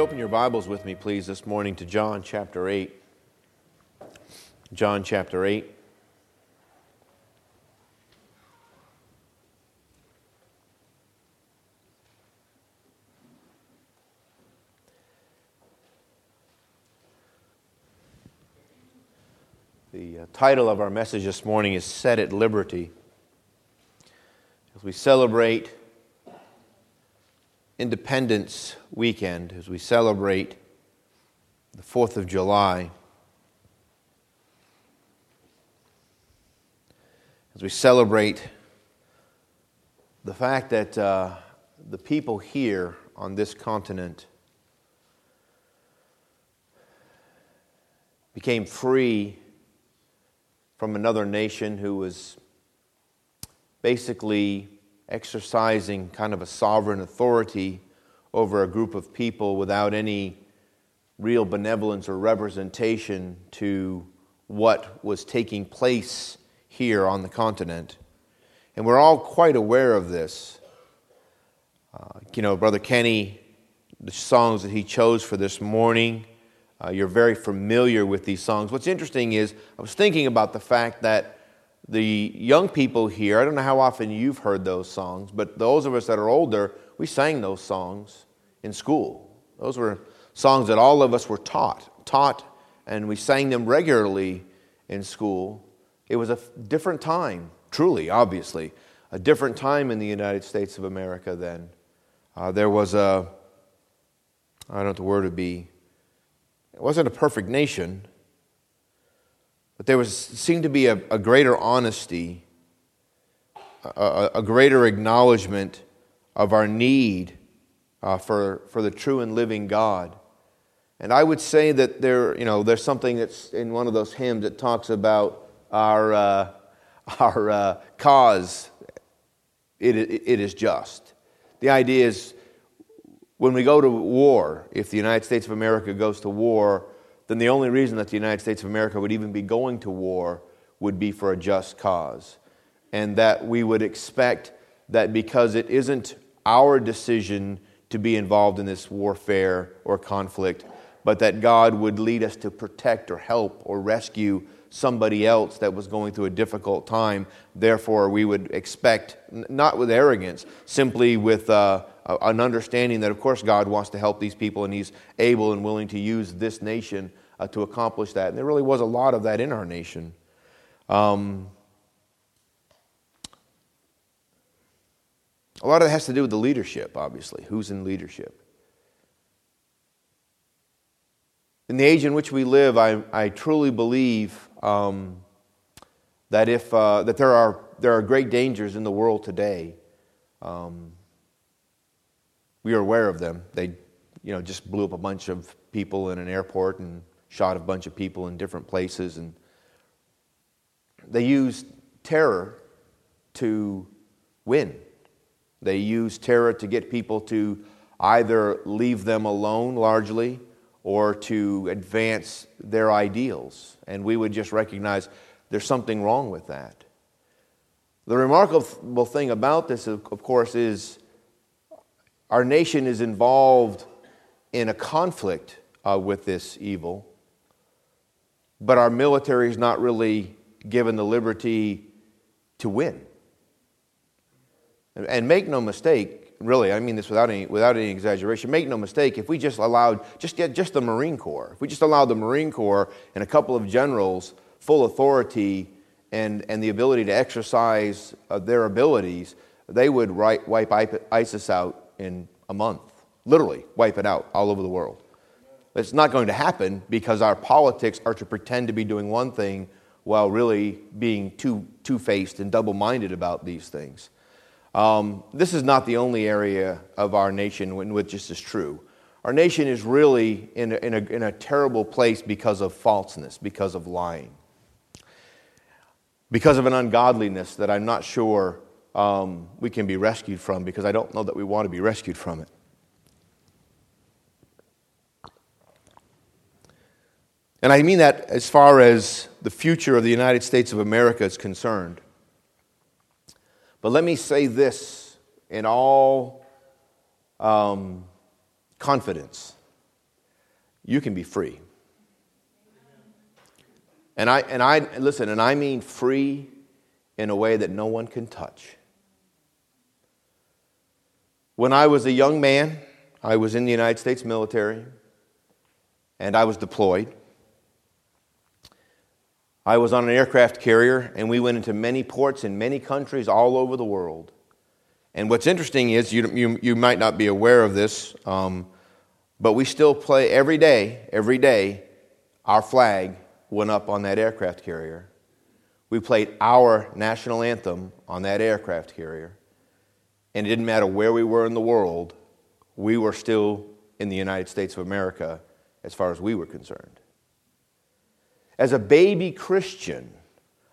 you'd open your Bibles with me, please, this morning to John chapter 8. John chapter 8. The uh, title of our message this morning is Set at Liberty. As we celebrate Independence weekend, as we celebrate the 4th of July, as we celebrate the fact that uh, the people here on this continent became free from another nation who was basically exercising kind of a sovereign authority over a group of people without any real benevolence or representation to what was taking place here on the continent. And we're all quite aware of this. Uh, you know, Brother Kenny, the songs that he chose for this morning uh, you're very familiar with these songs. What's interesting is, I was thinking about the fact that the young people here, I don't know how often you've heard those songs, but those of us that are older, we sang those songs in school. Those were songs that all of us were taught, taught, and we sang them regularly in school. It was a different time, truly, obviously, a different time in the United States of America then. Uh, there was a, I don't know what the word would be, it wasn't a perfect nation, but there was, seemed to be a, a greater honesty, a, a, greater acknowledgement of our need uh, for, for the true and living God. And I would say that there, you know, there's something that's in one of those hymns that talks about our, uh, our uh, cause. It, it, it is just. The idea is when we go to war, if the United States of America goes to war, then the only reason that the United States of America would even be going to war would be for a just cause. And that we would expect that because it isn't our decision to be involved in this warfare or conflict, but that God would lead us to protect or help or rescue somebody else that was going through a difficult time. Therefore, we would expect, not with arrogance, simply with uh, an understanding that, of course, God wants to help these people and He's able and willing to use this nation uh, to accomplish that. And there really was a lot of that in our nation. Um, a lot of it has to do with the leadership, obviously. Who's in leadership? In the age in which we live, I, I truly believe um, that, if, uh, that there, are, there are great dangers in the world today. Um, we are aware of them. They, you know, just blew up a bunch of people in an airport and shot a bunch of people in different places. And they used terror to win. They used terror to get people to either leave them alone largely or to advance their ideals. And we would just recognize there's something wrong with that. The remarkable thing about this, of course, is our nation is involved in a conflict uh, with this evil, but our military is not really given the liberty to win. And make no mistake, really, I mean this without any, without any exaggeration, make no mistake, if we just allowed, just just the Marine Corps, if we just allowed the Marine Corps and a couple of generals full authority and, and the ability to exercise uh, their abilities, they would wipe ISIS out in a month. Literally, wipe it out all over the world. It's not going to happen because our politics are to pretend to be doing one thing while really being two, two-faced and double-minded about these things. Um, this is not the only area of our nation in which this is true. Our nation is really in a, in, a, in a terrible place because of falseness, because of lying, because of an ungodliness that I'm not sure um, we can be rescued from because I don't know that we want to be rescued from it. And I mean that as far as the future of the United States of America is concerned. But let me say this in all um, confidence you can be free. And I, and I, listen, and I mean free in a way that no one can touch. When I was a young man, I was in the United States military and I was deployed. I was on an aircraft carrier and we went into many ports in many countries all over the world. And what's interesting is, you, you, you might not be aware of this, um, but we still play every day, every day, our flag went up on that aircraft carrier. We played our national anthem on that aircraft carrier. And it didn't matter where we were in the world, we were still in the United States of America as far as we were concerned. As a baby Christian,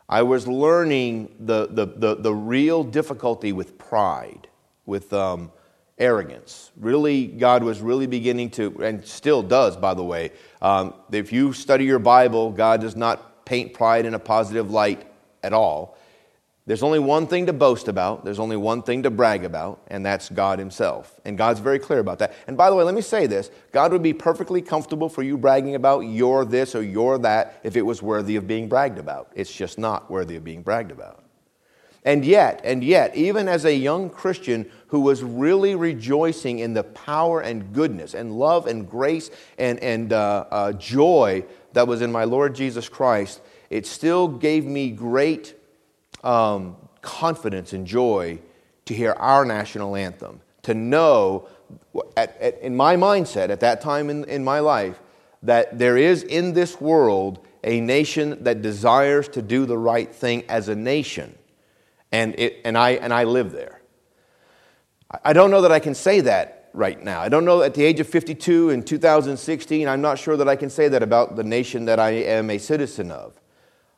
I was learning the, the, the, the real difficulty with pride, with um, arrogance. Really, God was really beginning to, and still does, by the way. Um, if you study your Bible, God does not paint pride in a positive light at all. There's only one thing to boast about, there's only one thing to brag about, and that's God Himself. And God's very clear about that. And by the way, let me say this God would be perfectly comfortable for you bragging about your this or your that if it was worthy of being bragged about. It's just not worthy of being bragged about. And yet, and yet, even as a young Christian who was really rejoicing in the power and goodness and love and grace and, and uh, uh, joy that was in my Lord Jesus Christ, it still gave me great um, confidence and joy to hear our national anthem, to know, at, at, in my mindset at that time in, in my life, that there is in this world a nation that desires to do the right thing as a nation. And, it, and, I, and I live there. I don't know that I can say that right now. I don't know at the age of 52 in 2016, I'm not sure that I can say that about the nation that I am a citizen of.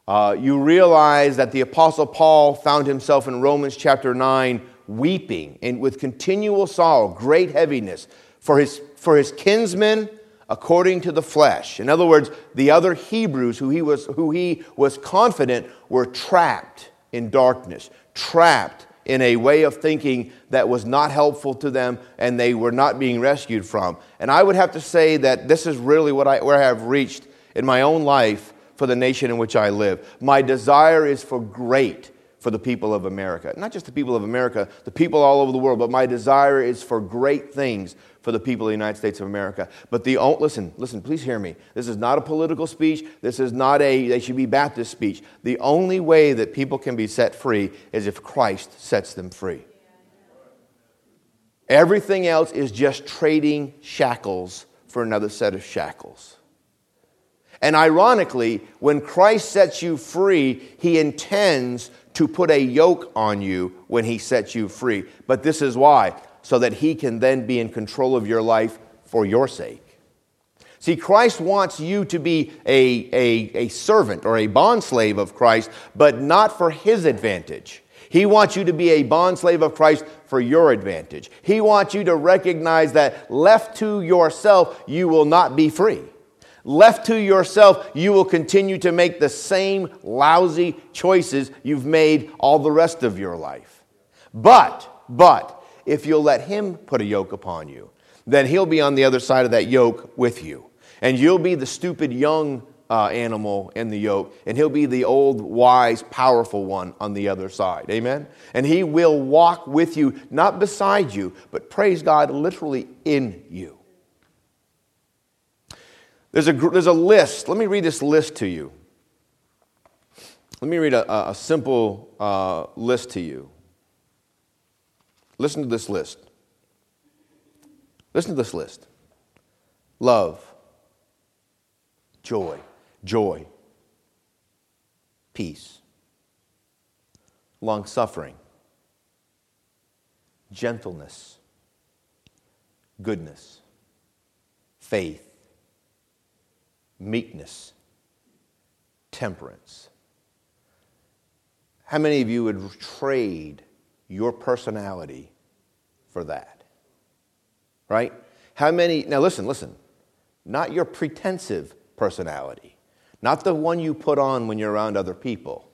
Uh, you realize that the Apostle Paul found himself in Romans chapter 9 weeping and with continual sorrow, great heaviness for his, for his kinsmen according to the flesh. In other words, the other Hebrews who he was, who he was confident were trapped in darkness, trapped in a way of thinking that was not helpful to them and they were not being rescued from. And I would have to say that this is really what I, where I have reached in my own life for the nation in which I live. My desire is for great for the people of America. Not just the people of America, the people all over the world, but my desire is for great things for the people of the United States of America. But the listen, listen, please hear me. This is not a political speech. This is not a they should be Baptist speech. The only way that people can be set free is if Christ sets them free. Everything else is just trading shackles for another set of shackles. And ironically, when Christ sets you free, he intends to put a yoke on you when he sets you free. But this is why so that he can then be in control of your life for your sake. See, Christ wants you to be a, a, a servant or a bondslave of Christ, but not for his advantage. He wants you to be a bondslave of Christ for your advantage. He wants you to recognize that left to yourself, you will not be free. Left to yourself, you will continue to make the same lousy choices you've made all the rest of your life. But, but, if you'll let Him put a yoke upon you, then He'll be on the other side of that yoke with you. And you'll be the stupid young uh, animal in the yoke, and He'll be the old, wise, powerful one on the other side. Amen? And He will walk with you, not beside you, but praise God, literally in you. There's a, there's a list. Let me read this list to you. Let me read a, a simple uh, list to you. Listen to this list. Listen to this list. Love, joy, joy, peace, long suffering, gentleness, goodness, faith meekness, temperance. How many of you would trade your personality for that? Right? How many, now listen, listen, not your pretensive personality, not the one you put on when you're around other people,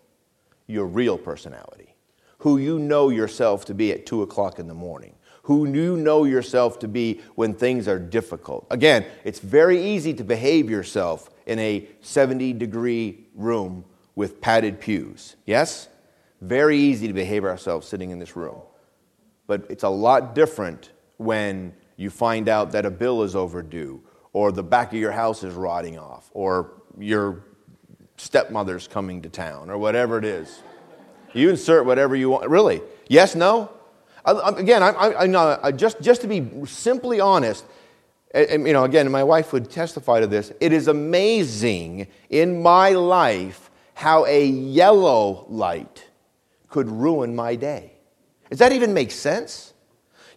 your real personality, who you know yourself to be at 2 o'clock in the morning, who you know yourself to be when things are difficult. Again, it's very easy to behave yourself in a 70 degree room with padded pews. Yes? Very easy to behave ourselves sitting in this room. But it's a lot different when you find out that a bill is overdue, or the back of your house is rotting off, or your stepmother's coming to town, or whatever it is. You insert whatever you want. Really? Yes, no? Again, I, I, I, just, just to be simply honest, and, you know, again, my wife would testify to this. It is amazing in my life how a yellow light could ruin my day. Does that even make sense?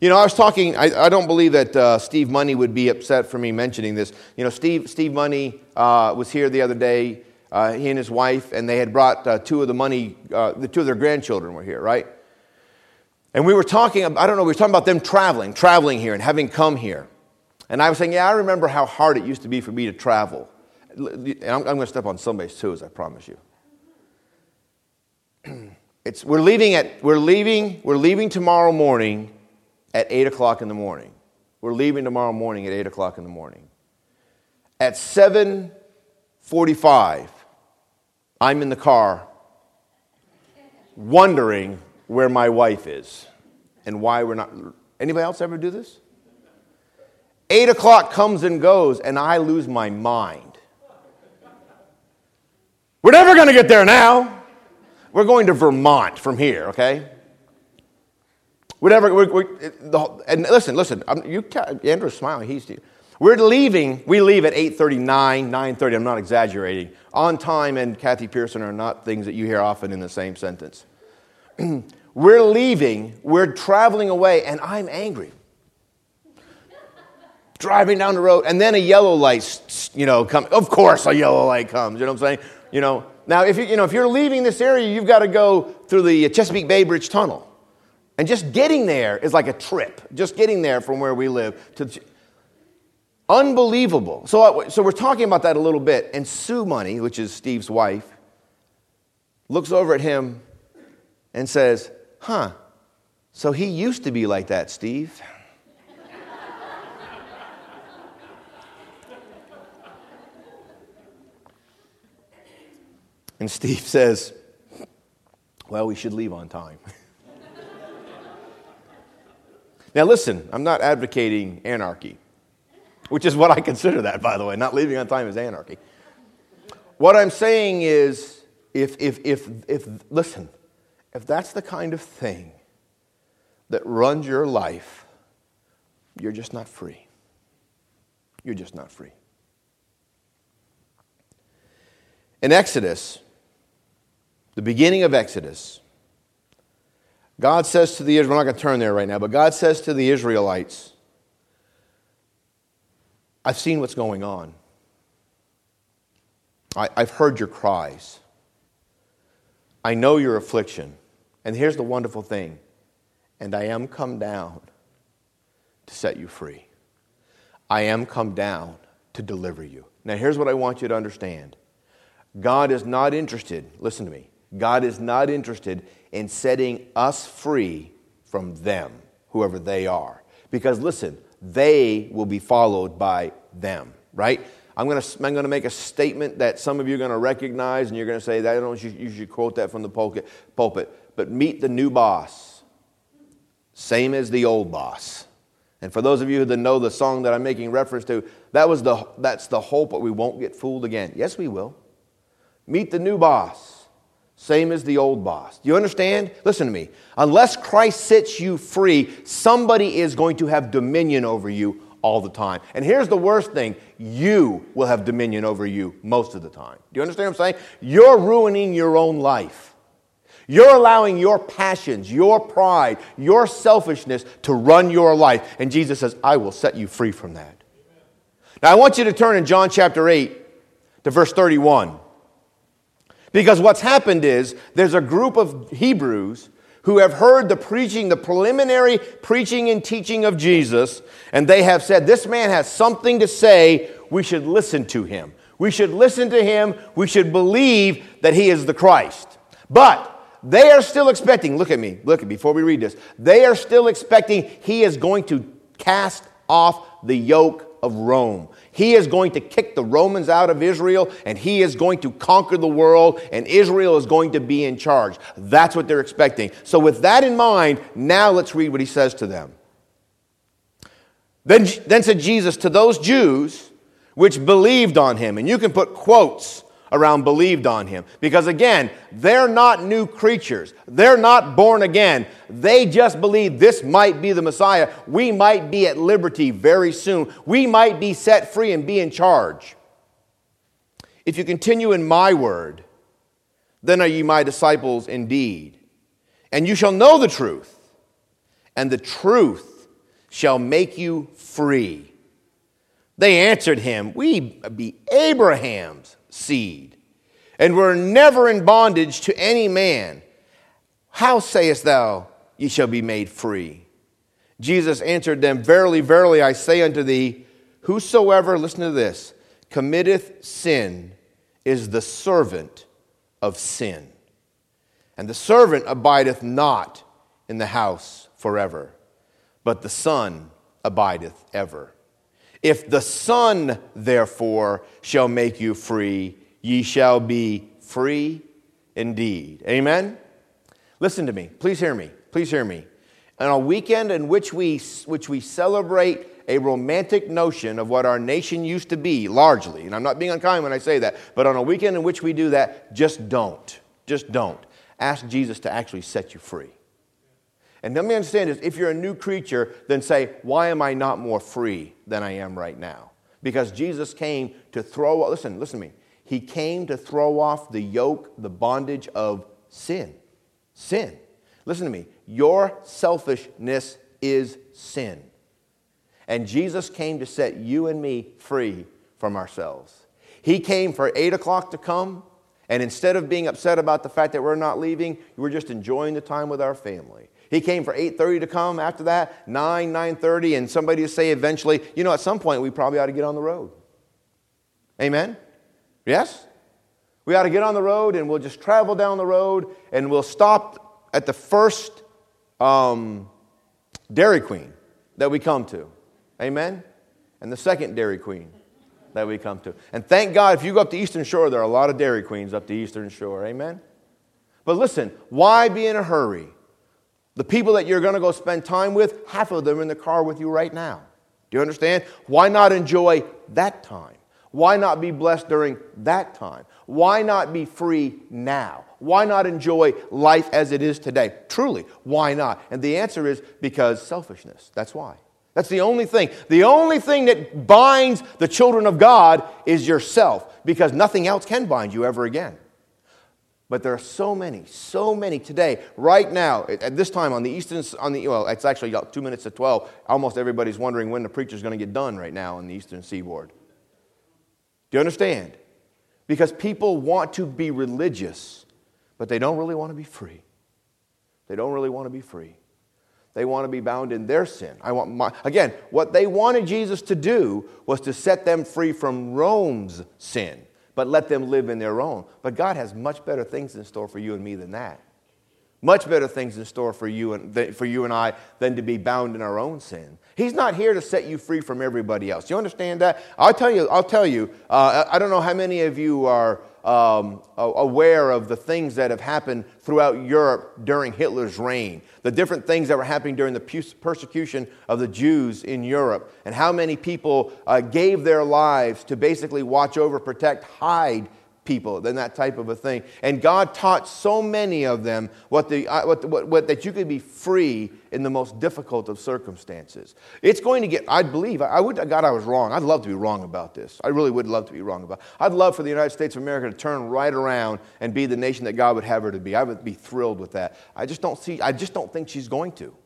You know, I was talking, I, I don't believe that uh, Steve Money would be upset for me mentioning this. You know, Steve, Steve Money uh, was here the other day, uh, he and his wife, and they had brought uh, two of the money, uh, the two of their grandchildren were here, right? And we were talking, I don't know, we were talking about them traveling, traveling here and having come here. And I was saying, yeah, I remember how hard it used to be for me to travel. And I'm, I'm going to step on somebody's toes, I promise you. It's, we're leaving at, we're leaving, we're leaving tomorrow morning at 8 o'clock in the morning. We're leaving tomorrow morning at 8 o'clock in the morning. At 7.45, I'm in the car wondering where my wife is and why we're not. Anybody else ever do this? Eight o'clock comes and goes, and I lose my mind. We're never going to get there now. We're going to Vermont from here, okay? Whatever. We're, we're, the, and listen, listen. I'm, you, Andrew's smiling. He's. We're leaving. We leave at 8:39, 9:30. I'm not exaggerating. On time and Kathy Pearson are not things that you hear often in the same sentence. We're leaving, we're traveling away, and I'm angry. Driving down the road, and then a yellow light, you know, come. Of course, a yellow light comes. You know what I'm saying? You know. Now, if you, you know, if you're leaving this area, you've got to go through the Chesapeake Bay Bridge Tunnel, and just getting there is like a trip. Just getting there from where we live to. Unbelievable. So, uh, so we're talking about that a little bit, and Sue Money, which is Steve's wife, looks over at him and says, Huh, so he used to be like that, Steve. and Steve says, Well, we should leave on time. now, listen, I'm not advocating anarchy, which is what I consider that, by the way. Not leaving on time is anarchy. What I'm saying is, if, if, if, if listen, if that's the kind of thing that runs your life, you're just not free. You're just not free. In Exodus, the beginning of Exodus, God says to the Israelites, we're not going to turn there right now, but God says to the Israelites, I've seen what's going on. I, have heard your cries. I know your affliction. And here's the wonderful thing and I am come down to set you free. I am come down to deliver you. Now, here's what I want you to understand God is not interested, listen to me, God is not interested in setting us free from them, whoever they are. Because listen, they will be followed by them, right? I'm going to, I'm going to make a statement that some of you are going to recognize, and you're going to say, that, don't know, you should quote that from the pulpit. But meet the new boss, same as the old boss. And for those of you that know the song that I'm making reference to, that was the, that's the hope that we won't get fooled again. Yes, we will. Meet the new boss, same as the old boss. Do you understand? Listen to me. Unless Christ sets you free, somebody is going to have dominion over you all the time. And here's the worst thing you will have dominion over you most of the time. Do you understand what I'm saying? You're ruining your own life. You're allowing your passions, your pride, your selfishness to run your life. And Jesus says, I will set you free from that. Now, I want you to turn in John chapter 8 to verse 31. Because what's happened is there's a group of Hebrews who have heard the preaching, the preliminary preaching and teaching of Jesus, and they have said, This man has something to say. We should listen to him. We should listen to him. We should believe that he is the Christ. But They are still expecting, look at me, look at me before we read this. They are still expecting he is going to cast off the yoke of Rome. He is going to kick the Romans out of Israel and he is going to conquer the world and Israel is going to be in charge. That's what they're expecting. So, with that in mind, now let's read what he says to them. Then, then said Jesus to those Jews which believed on him, and you can put quotes around believed on him. Because again, they're not new creatures. They're not born again. They just believe this might be the Messiah. We might be at liberty very soon. We might be set free and be in charge. If you continue in my word, then are ye my disciples indeed. And you shall know the truth, and the truth shall make you free. They answered him, We be Abraham's seed, and were never in bondage to any man. How sayest thou, ye shall be made free? Jesus answered them, Verily, verily, I say unto thee, whosoever, listen to this, committeth sin is the servant of sin. And the servant abideth not in the house forever, but the Son abideth ever. If the Son, therefore, shall make you free, ye shall be free indeed. Amen? Listen to me. Please hear me. Please hear me. On a weekend in which we, which we celebrate a romantic notion of what our nation used to be, largely, and I'm not being unkind when I say that, but on a weekend in which we do that, just don't. Just don't. Ask Jesus to actually set you free. And let me understand this if you're a new creature, then say, Why am I not more free than I am right now? Because Jesus came to throw, listen, listen to me. He came to throw off the yoke, the bondage of sin. Sin. Listen to me. Your selfishness is sin. And Jesus came to set you and me free from ourselves. He came for 8 o'clock to come, and instead of being upset about the fact that we're not leaving, we're just enjoying the time with our family. He came for 8:30 to come after that, 9, 9:30, and somebody to say eventually, you know, at some point we probably ought to get on the road. Amen? Yes? We ought to get on the road and we'll just travel down the road and we'll stop at the first um, Dairy Queen that we come to. Amen? And the second Dairy Queen that we come to. And thank God if you go up the Eastern Shore, there are a lot of Dairy Queens up the Eastern Shore. Amen? But listen, why be in a hurry? The people that you're going to go spend time with, half of them in the car with you right now. Do you understand? Why not enjoy that time? Why not be blessed during that time? Why not be free now? Why not enjoy life as it is today? Truly, why not? And the answer is because selfishness. That's why. That's the only thing. The only thing that binds the children of God is yourself because nothing else can bind you ever again. But there are so many, so many today, right now, at this time on the eastern, on the, well, it's actually two minutes to 12. Almost everybody's wondering when the preacher's going to get done right now on the eastern seaboard. Do you understand? Because people want to be religious, but they don't really want to be free. They don't really want to be free. They want to be bound in their sin. I want my, again, what they wanted Jesus to do was to set them free from Rome's sin but let them live in their own. But God has much better things in store for you and me than that. Much better things in store for you and, for you and I than to be bound in our own sin. He's not here to set you free from everybody else. You understand that? I'll tell you, I'll tell you, uh, I don't know how many of you are um, aware of the things that have happened throughout Europe during Hitler's reign, the different things that were happening during the persecution of the Jews in Europe, and how many people uh, gave their lives to basically watch over, protect, hide people than that type of a thing. And God taught so many of them what, the, uh, what, what, what, that you could be free in the most difficult of circumstances. It's going to get, I believe, I would, God, I was wrong. I'd love to be wrong about this. I really would love to be wrong about I'd love for the United States of America to turn right around and be the nation that God would have her to be. I would be thrilled with that. I just don't see, I just don't think she's going to.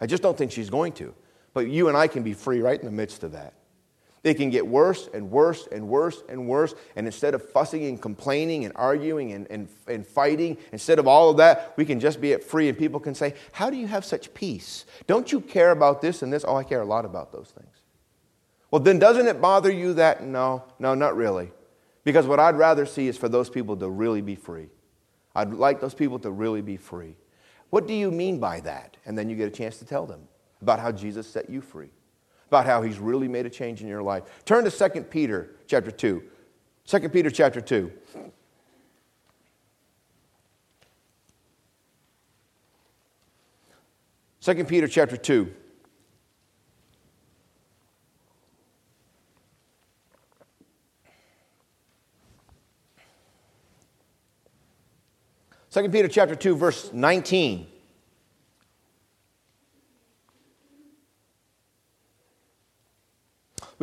I just don't think she's going to. But you and I can be free right in the midst of that. It can get worse and worse and worse and worse. And instead of fussing and complaining and arguing and, and, and fighting, instead of all of that, we can just be at free and people can say, How do you have such peace? Don't you care about this and this? Oh, I care a lot about those things. Well, then doesn't it bother you that? No, no, not really. Because what I'd rather see is for those people to really be free. I'd like those people to really be free. What do you mean by that? And then you get a chance to tell them about how Jesus set you free, about how he's really made a change in your life. Turn to 2 Peter chapter 2. 2 Peter chapter 2. 2 Peter chapter 2. Second Peter chapter 2 verse 19.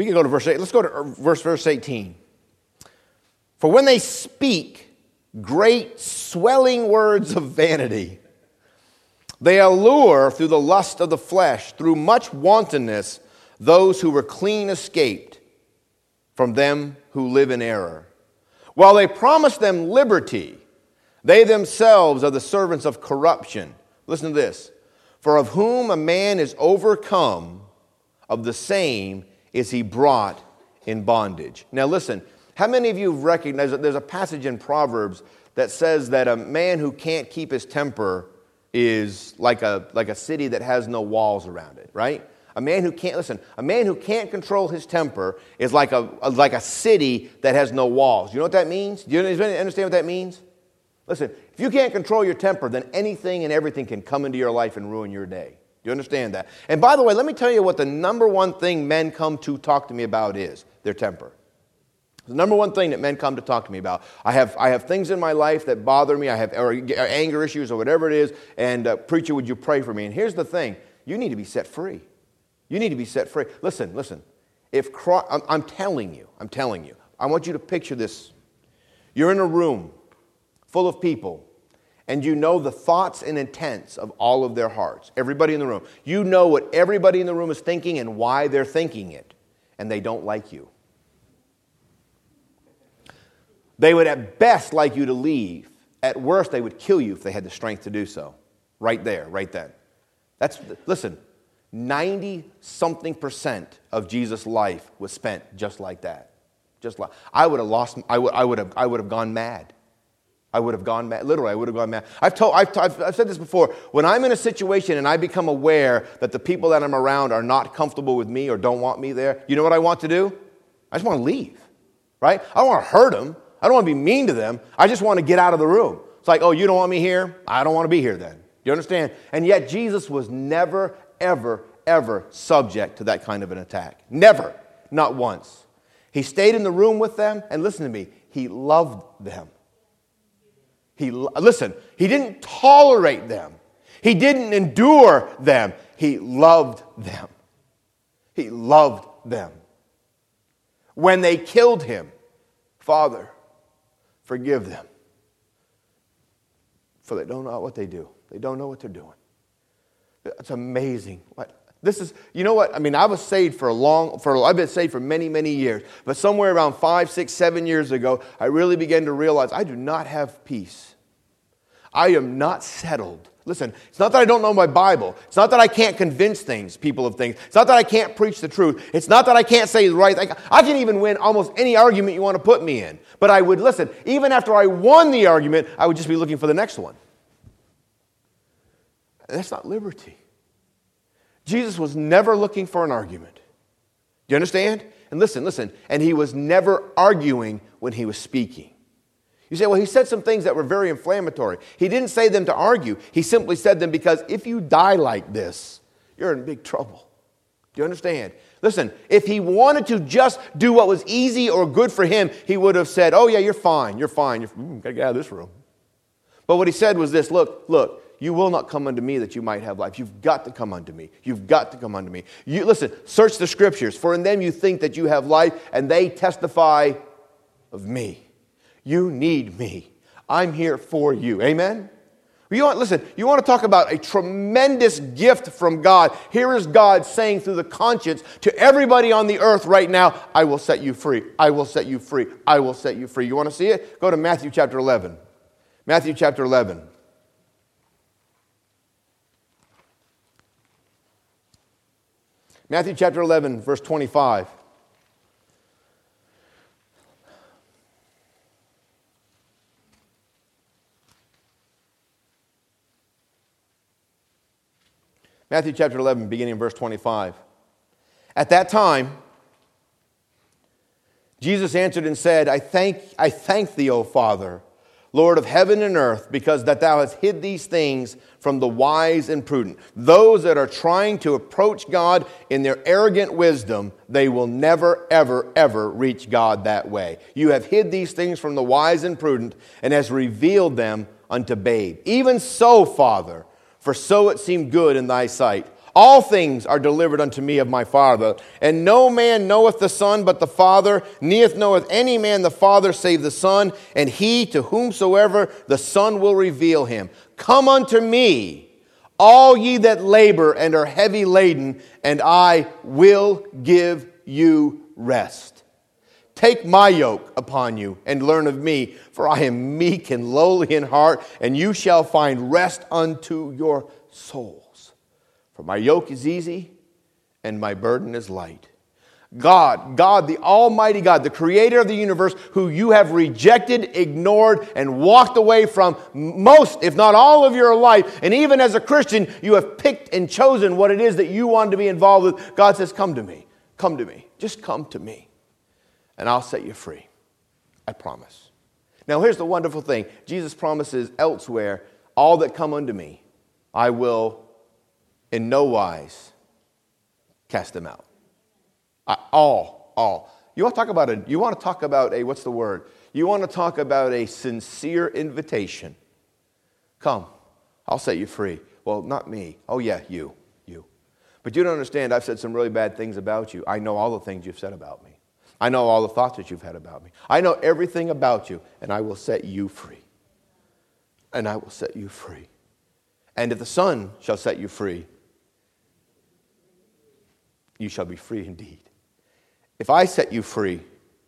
We can go to verse 8. Let's go to er, verse verse 18. For when they speak great swelling words of vanity they allure through the lust of the flesh, through much wantonness, those who were clean escaped from them who live in error. While they promise them liberty, they themselves are the servants of corruption. Listen to this. For of whom a man is overcome, of the same is he brought in bondage. Now, listen, how many of you recognize that there's a passage in Proverbs that says that a man who can't keep his temper is like a, like a city that has no walls around it, right? A man who can't, listen, a man who can't control his temper is like a, like a city that has no walls. You know what that means? Do you understand what that means? Listen, if you can't control your temper, then anything and everything can come into your life and ruin your day. You understand that? And by the way, let me tell you what the number one thing men come to talk to me about is their temper. The number one thing that men come to talk to me about. I have, I have things in my life that bother me, I have or, or anger issues or whatever it is, and uh, preacher, would you pray for me? And here's the thing you need to be set free. You need to be set free. Listen, listen. If Christ, I'm telling you, I'm telling you, I want you to picture this. You're in a room full of people, and you know the thoughts and intents of all of their hearts. Everybody in the room. You know what everybody in the room is thinking and why they're thinking it, and they don't like you. They would at best like you to leave. At worst, they would kill you if they had the strength to do so. Right there, right then. That's, listen, 90 something percent of Jesus' life was spent just like that. Just like, I would have lost, I would, I would, have, I would have gone mad. I would have gone mad. Literally, I would have gone mad. I've, told, I've, I've, I've said this before. When I'm in a situation and I become aware that the people that I'm around are not comfortable with me or don't want me there, you know what I want to do? I just want to leave, right? I don't want to hurt them. I don't want to be mean to them. I just want to get out of the room. It's like, oh, you don't want me here? I don't want to be here then. You understand? And yet, Jesus was never, ever, ever subject to that kind of an attack. Never. Not once. He stayed in the room with them, and listen to me, he loved them. He, listen, he didn't tolerate them, he didn't endure them, he loved them. He loved them. When they killed him, Father, Forgive them. For they don't know what they do. They don't know what they're doing. It's amazing. What this is, you know what? I mean, I was saved for a long, for I've been saved for many, many years. But somewhere around five, six, seven years ago, I really began to realize I do not have peace. I am not settled Listen, it's not that I don't know my Bible. It's not that I can't convince things, people of things. It's not that I can't preach the truth. It's not that I can't say the right thing. I can even win almost any argument you want to put me in. But I would listen, even after I won the argument, I would just be looking for the next one. that's not liberty. Jesus was never looking for an argument. Do you understand? And listen, listen. And he was never arguing when he was speaking. You say, well, he said some things that were very inflammatory. He didn't say them to argue. He simply said them because if you die like this, you're in big trouble. Do you understand? Listen, if he wanted to just do what was easy or good for him, he would have said, oh, yeah, you're fine. You're fine. You're, mm, gotta get out of this room. But what he said was this look, look, you will not come unto me that you might have life. You've got to come unto me. You've got to come unto me. You, listen, search the scriptures, for in them you think that you have life, and they testify of me. You need me. I'm here for you. Amen? You want, listen, you want to talk about a tremendous gift from God. Here is God saying through the conscience to everybody on the earth right now, I will set you free. I will set you free. I will set you free. You want to see it? Go to Matthew chapter 11. Matthew chapter 11. Matthew chapter 11, verse 25. Matthew chapter 11, beginning verse 25. At that time, Jesus answered and said, I thank, I thank thee, O Father Lord of heaven and earth, because that thou hast hid these things from the wise and prudent. Those that are trying to approach God in their arrogant wisdom, they will never, ever, ever reach God that way. You have hid these things from the wise and prudent, and has revealed them unto babe. Even so, Father, for so it seemed good in thy sight. All things are delivered unto me of my Father, and no man knoweth the Son but the Father, neither knoweth any man the Father save the Son, and he to whomsoever the Son will reveal him. Come unto me, all ye that labor and are heavy laden, and I will give you rest. Take my yoke upon you and learn of me, for I am meek and lowly in heart, and you shall find rest unto your souls. For my yoke is easy and my burden is light. God, God, the Almighty God, the creator of the universe, who you have rejected, ignored, and walked away from most, if not all of your life. And even as a Christian, you have picked and chosen what it is that you want to be involved with. God says, Come to me. Come to me. Just come to me and I'll set you free. I promise. Now, here's the wonderful thing Jesus promises elsewhere, all that come unto me, I will in no wise cast them out. I, all, all. You want to talk about a, you want to talk about a, what's the word? You want to talk about a sincere invitation. Come, I'll set you free. Well, not me. Oh, yeah, you, you. But you don't understand, I've said some really bad things about you. I know all the things you've said about me. I know all the thoughts that you've had about me. I know everything about you, and I will set you free. And I will set you free. And if the Son shall set you free, you shall be free indeed. If I set you free,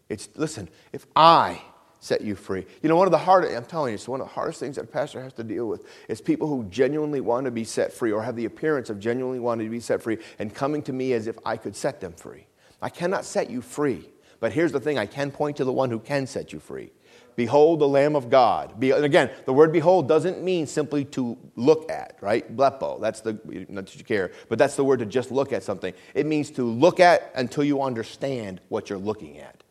it's, listen, if I set you free. You know, one of the hardest, I'm telling you, it's one of the hardest things that a pastor has to deal with is people who genuinely want to be set free or have the appearance of genuinely wanting to be set free and coming to me as if I could set them free. I cannot set you free. But here's the thing I can point to the one who can set you free. Behold the Lamb of God. Be, and again, the word behold doesn't mean simply to look at, right? Blepo, that's the, not that you care, but that's the word to just look at something. It means to look at until you understand what you're looking at.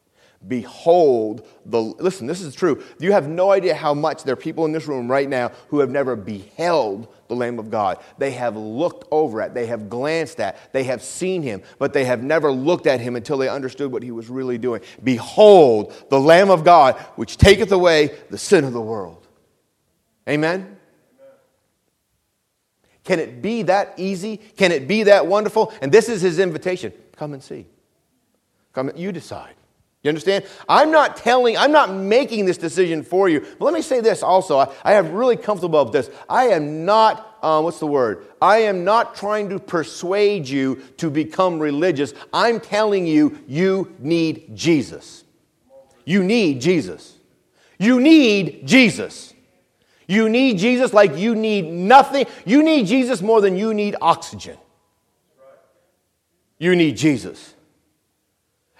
Behold the, listen, this is true. You have no idea how much there are people in this room right now who have never beheld the Lamb of God. They have looked over at, they have glanced at, they have seen him, but they have never looked at him until they understood what he was really doing. Behold the Lamb of God, which taketh away the sin of the world. Amen? Can it be that easy? Can it be that wonderful? And this is his invitation. Come and see. Come, you decide. You understand? I'm not telling, I'm not making this decision for you. But let me say this also. I, I am really comfortable with this. I am not, uh, what's the word? I am not trying to persuade you to become religious. I'm telling you, you need Jesus. You need Jesus. You need Jesus. You need Jesus like you need nothing. You need Jesus more than you need oxygen. You need Jesus.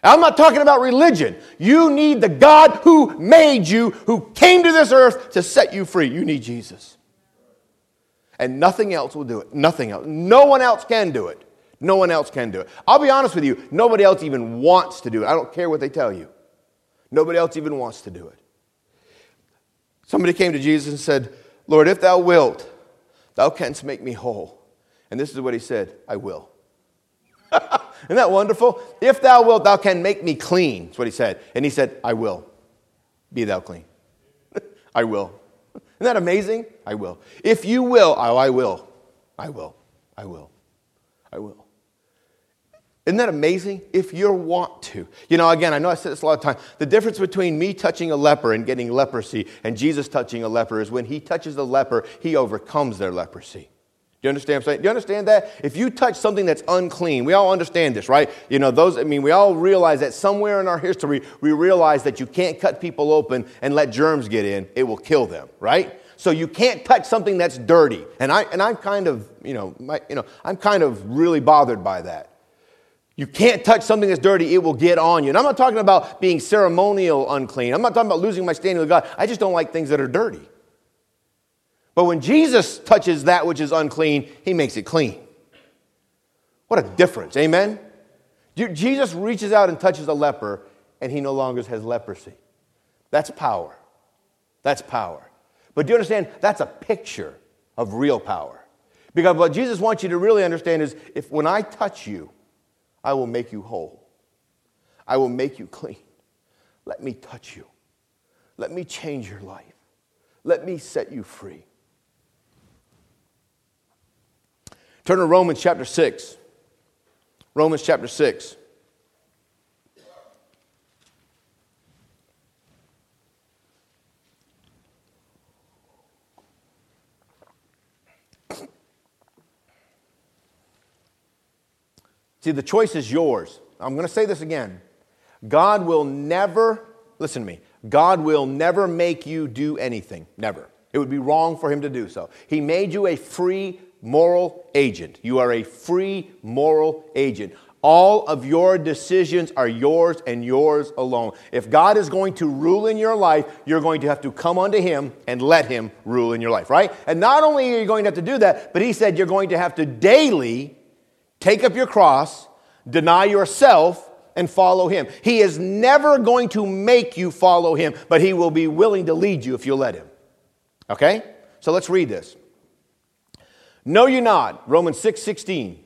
I'm not talking about religion. You need the God who made you, who came to this earth to set you free. You need Jesus. And nothing else will do it. Nothing else. No one else can do it. No one else can do it. I'll be honest with you, nobody else even wants to do it. I don't care what they tell you. Nobody else even wants to do it. Somebody came to Jesus and said, Lord, if thou wilt, thou canst make me whole. And this is what he said I will. Isn't that wonderful? If thou wilt, thou can make me clean. That's what he said. And he said, I will. Be thou clean. I will. Isn't that amazing? I will. If you will, oh, I will. I will. I will. I will. Isn't that amazing? If you want to. You know, again, I know I said this a lot of times. The difference between me touching a leper and getting leprosy and Jesus touching a leper is when he touches the leper, he overcomes their leprosy. You understand what I'm saying? Do you understand that? If you touch something that's unclean, we all understand this, right? You know, those, I mean, we all realize that somewhere in our history, we realize that you can't cut people open and let germs get in. It will kill them, right? So you can't touch something that's dirty. And, I, and I'm kind of, you know, my, you know, I'm kind of really bothered by that. You can't touch something that's dirty, it will get on you. And I'm not talking about being ceremonial unclean. I'm not talking about losing my standing with God. I just don't like things that are dirty. But when Jesus touches that which is unclean, he makes it clean. What a difference, amen? Jesus reaches out and touches a leper, and he no longer has leprosy. That's power. That's power. But do you understand? That's a picture of real power. Because what Jesus wants you to really understand is if when I touch you, I will make you whole. I will make you clean. Let me touch you. Let me change your life. Let me set you free. Turn to Romans chapter 6. Romans chapter 6. See, the choice is yours. I'm going to say this again. God will never, listen to me, God will never make you do anything. Never. It would be wrong for him to do so. He made you a free moral agent. You are a free moral agent. All of your decisions are yours and yours alone. If God is going to rule in your life, you're going to have to come unto Him and let Him rule in your life, right? And not only are you going to have to do that, but He said you're going to have to daily take up your cross, deny yourself, and follow him. He is never going to make you follow him, but he will be willing to lead you if you let him. Okay? So let's read this. Know you not, Romans 6 16.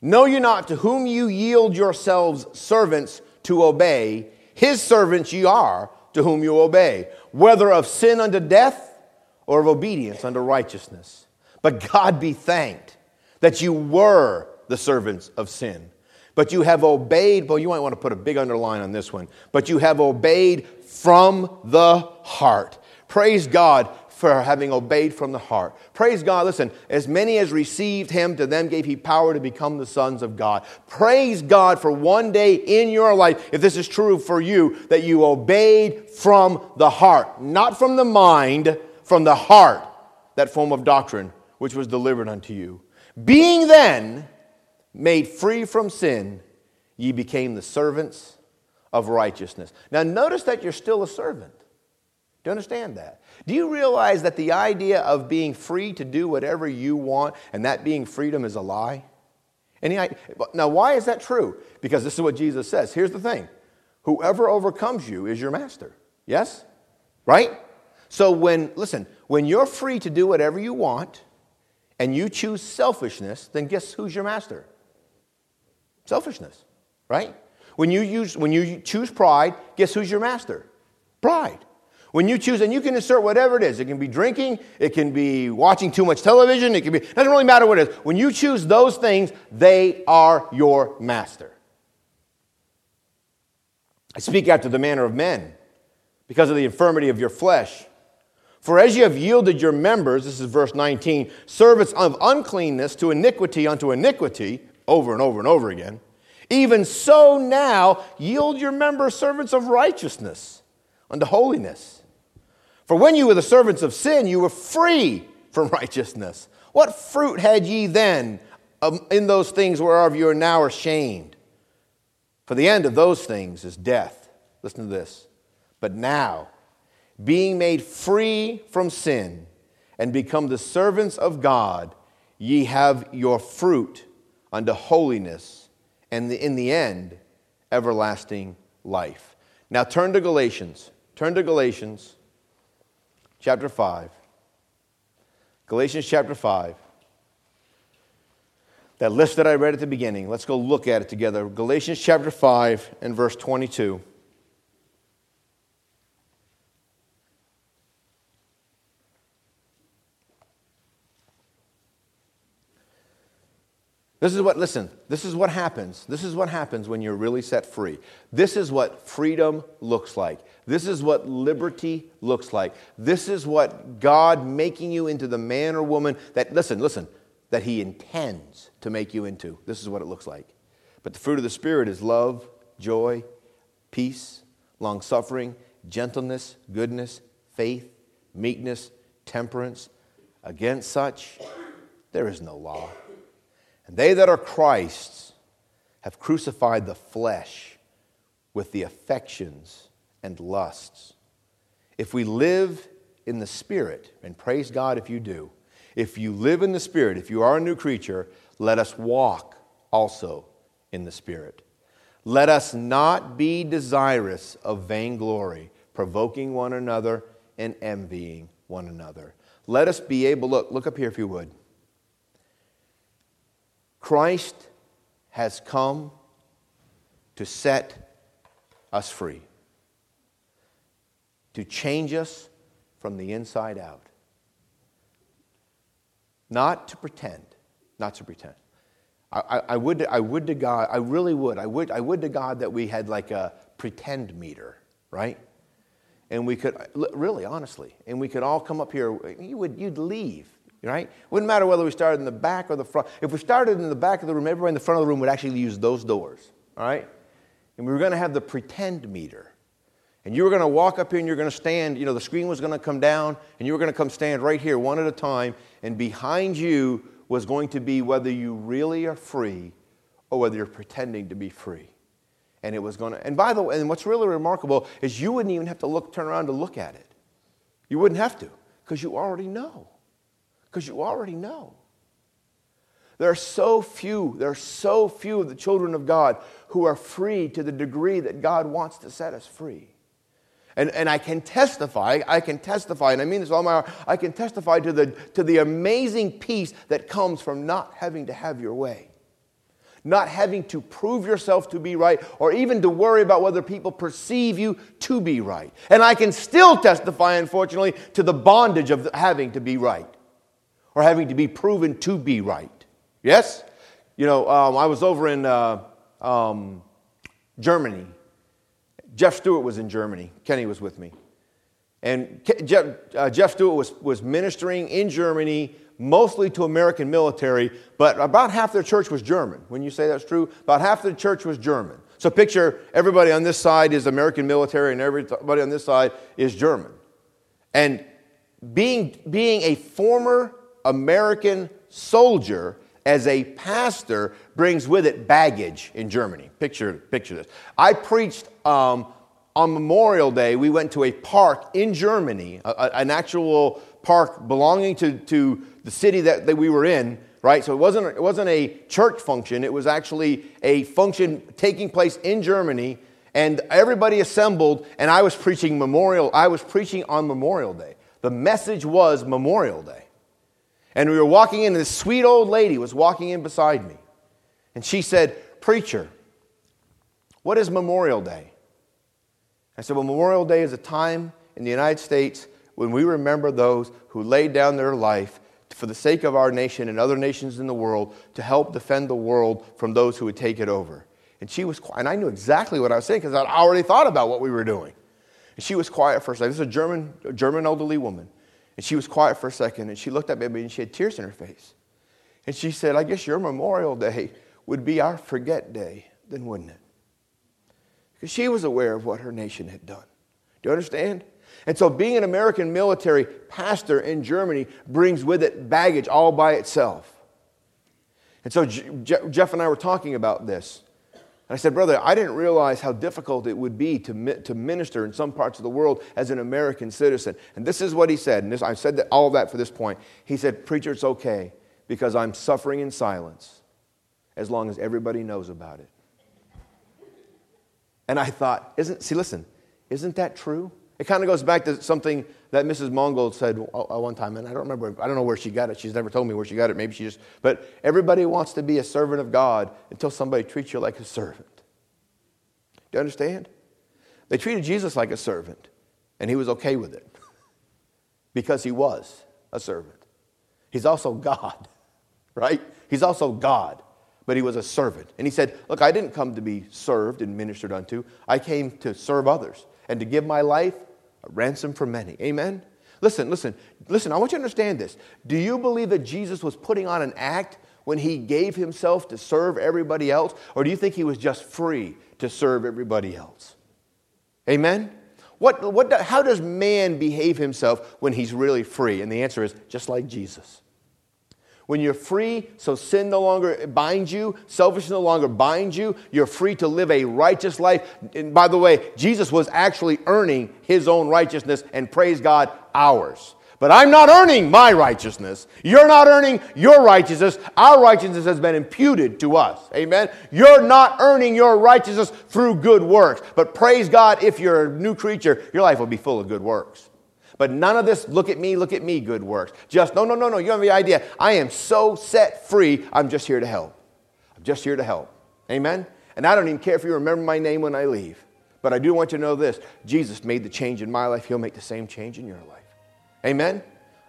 Know you not to whom you yield yourselves servants to obey, his servants ye are to whom you obey, whether of sin unto death or of obedience unto righteousness. But God be thanked that you were the servants of sin but you have obeyed, well, you might want to put a big underline on this one, but you have obeyed from the heart. Praise God for having obeyed from the heart. Praise God. Listen, as many as received him, to them gave he power to become the sons of God. Praise God for one day in your life, if this is true for you, that you obeyed from the heart, not from the mind, from the heart, that form of doctrine which was delivered unto you. Being then made free from sin, ye became the servants of righteousness. Now, notice that you're still a servant. Do you understand that? Do you realize that the idea of being free to do whatever you want and that being freedom is a lie? Any, now, why is that true? Because this is what Jesus says. Here's the thing whoever overcomes you is your master. Yes? Right? So, when, listen, when you're free to do whatever you want and you choose selfishness, then guess who's your master? Selfishness, right? When you, use, when you choose pride, guess who's your master? Pride. When you choose, and you can insert whatever it is, it can be drinking, it can be watching too much television, it can be, it doesn't really matter what it is. When you choose those things, they are your master. I speak after the manner of men, because of the infirmity of your flesh. For as you have yielded your members, this is verse 19, servants of uncleanness to iniquity unto iniquity, over and over and over again. Even so now yield your members servants of righteousness unto holiness. For when you were the servants of sin, you were free from righteousness. What fruit had ye then um, in those things whereof you are now ashamed? For the end of those things is death. Listen to this. But now, being made free from sin and become the servants of God, ye have your fruit unto holiness, and in the end, everlasting life. Now turn to Galatians. Turn to Galatians chapter 5. Galatians chapter 5. That list that I read at the beginning, let's go look at it together. Galatians chapter 5 and verse 22. This is what, listen, this is what happens. This is what happens when you're really set free. This is what freedom looks like. This is what liberty looks like. This is what God making you into the man or woman that, listen, listen, that He intends to make you into. This is what it looks like. But the fruit of the Spirit is love, joy, peace, long suffering, gentleness, goodness, faith, meekness, temperance. Against such, there is no law. And they that are Christ's have crucified the flesh with the affections and lusts. If we live in the Spirit, and praise God if you do, if you live in the Spirit, if you are a new creature, let us walk also in the Spirit. Let us not be desirous of vainglory, provoking one another and envying one another. Let us be able, look, look up here if you would. Christ has come to set us free, to change us from the inside out. Not to pretend, not to pretend. I, I, would, I would to God, I really would. I would, I would to God that we had like a pretend meter, right? And we could, really, honestly, and we could all come up here, you would, you'd leave, right? Wouldn't matter whether we started in the back or the front. If we started in the back of the room, everybody in the front of the room would actually use those doors, all right? And we were going to have the pretend meter. And you were going to walk up here and you're going to stand, you know, the screen was going to come down and you were going to come stand right here one at a time. And behind you was going to be whether you really are free or whether you're pretending to be free. And it was going to, and by the way, and what's really remarkable is you wouldn't even have to look, turn around to look at it. You wouldn't have to because you already know. Because you already know. There are so few, there are so few of the children of God who are free to the degree that God wants to set us free. And, and I can testify, I can testify, and I mean this all my heart, I can testify to the, to the amazing peace that comes from not having to have your way. Not having to prove yourself to be right, or even to worry about whether people perceive you to be right. And I can still testify, unfortunately, to the bondage of having to be right, or having to be proven to be right. Yes? You know, um, I was over in uh, um, Germany Jeff Stewart was in Germany. Kenny was with me. And Jeff, uh, Jeff Stewart was, was ministering in Germany, mostly to American military, but about half their church was German. When you say that's true, about half the church was German. So picture everybody on this side is American military and everybody on this side is German. And being, being a former American soldier as a pastor brings with it baggage in Germany. Picture, picture this. I preached um, on Memorial Day. We went to a park in Germany, a, a, an actual park belonging to, to the city that, that we were in, right? So it wasn't, it wasn't a church function, it was actually a function taking place in Germany. And everybody assembled, and I was preaching Memorial. I was preaching on Memorial Day. The message was Memorial Day. And we were walking in, and this sweet old lady was walking in beside me. And she said, Preacher, what is Memorial Day? I said, Well, Memorial Day is a time in the United States when we remember those who laid down their life for the sake of our nation and other nations in the world to help defend the world from those who would take it over. And she was quiet. And I knew exactly what I was saying because I'd already thought about what we were doing. And she was quiet for a second. This is a German, a German elderly woman. And she was quiet for a second and she looked at me and she had tears in her face. And she said, I guess your Memorial Day would be our forget day, then wouldn't it? Because she was aware of what her nation had done. Do you understand? And so being an American military pastor in Germany brings with it baggage all by itself. And so Jeff and I were talking about this. I said, Brother, I didn't realize how difficult it would be to, to minister in some parts of the world as an American citizen. And this is what he said. And this, I said that, all that for this point. He said, Preacher, it's okay because I'm suffering in silence as long as everybody knows about it. And I thought, isn't, see, listen, isn't that true? It kind of goes back to something that Mrs. Mongold said uh, uh, one time, and I don't remember, I don't know where she got it. She's never told me where she got it. Maybe she just, but everybody wants to be a servant of God until somebody treats you like a servant. Do you understand? They treated Jesus like a servant, and he was okay with it because he was a servant. He's also God, right? He's also God, but he was a servant. And he said, Look, I didn't come to be served and ministered unto, I came to serve others and to give my life a ransom for many. Amen? Listen, listen, listen, I want you to understand this. Do you believe that Jesus was putting on an act when he gave himself to serve everybody else? Or do you think he was just free to serve everybody else? Amen? What, what, how does man behave himself when he's really free? And the answer is just like Jesus. When you're free, so sin no longer binds you, selfishness no longer binds you, you're free to live a righteous life. And by the way, Jesus was actually earning his own righteousness and praise God, ours. But I'm not earning my righteousness. You're not earning your righteousness. Our righteousness has been imputed to us. Amen. You're not earning your righteousness through good works. But praise God, if you're a new creature, your life will be full of good works. But none of this, look at me, look at me, good works. Just, no, no, no, no. You have the idea. I am so set free. I'm just here to help. I'm just here to help. Amen. And I don't even care if you remember my name when I leave. But I do want you to know this Jesus made the change in my life, He'll make the same change in your life. Amen?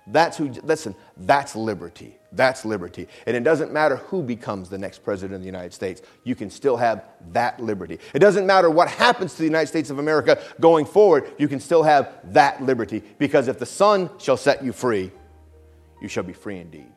That's who, listen, that's liberty. That's liberty. And it doesn't matter who becomes the next president of the United States, you can still have that liberty. It doesn't matter what happens to the United States of America going forward, you can still have that liberty. Because if the Son shall set you free, you shall be free indeed.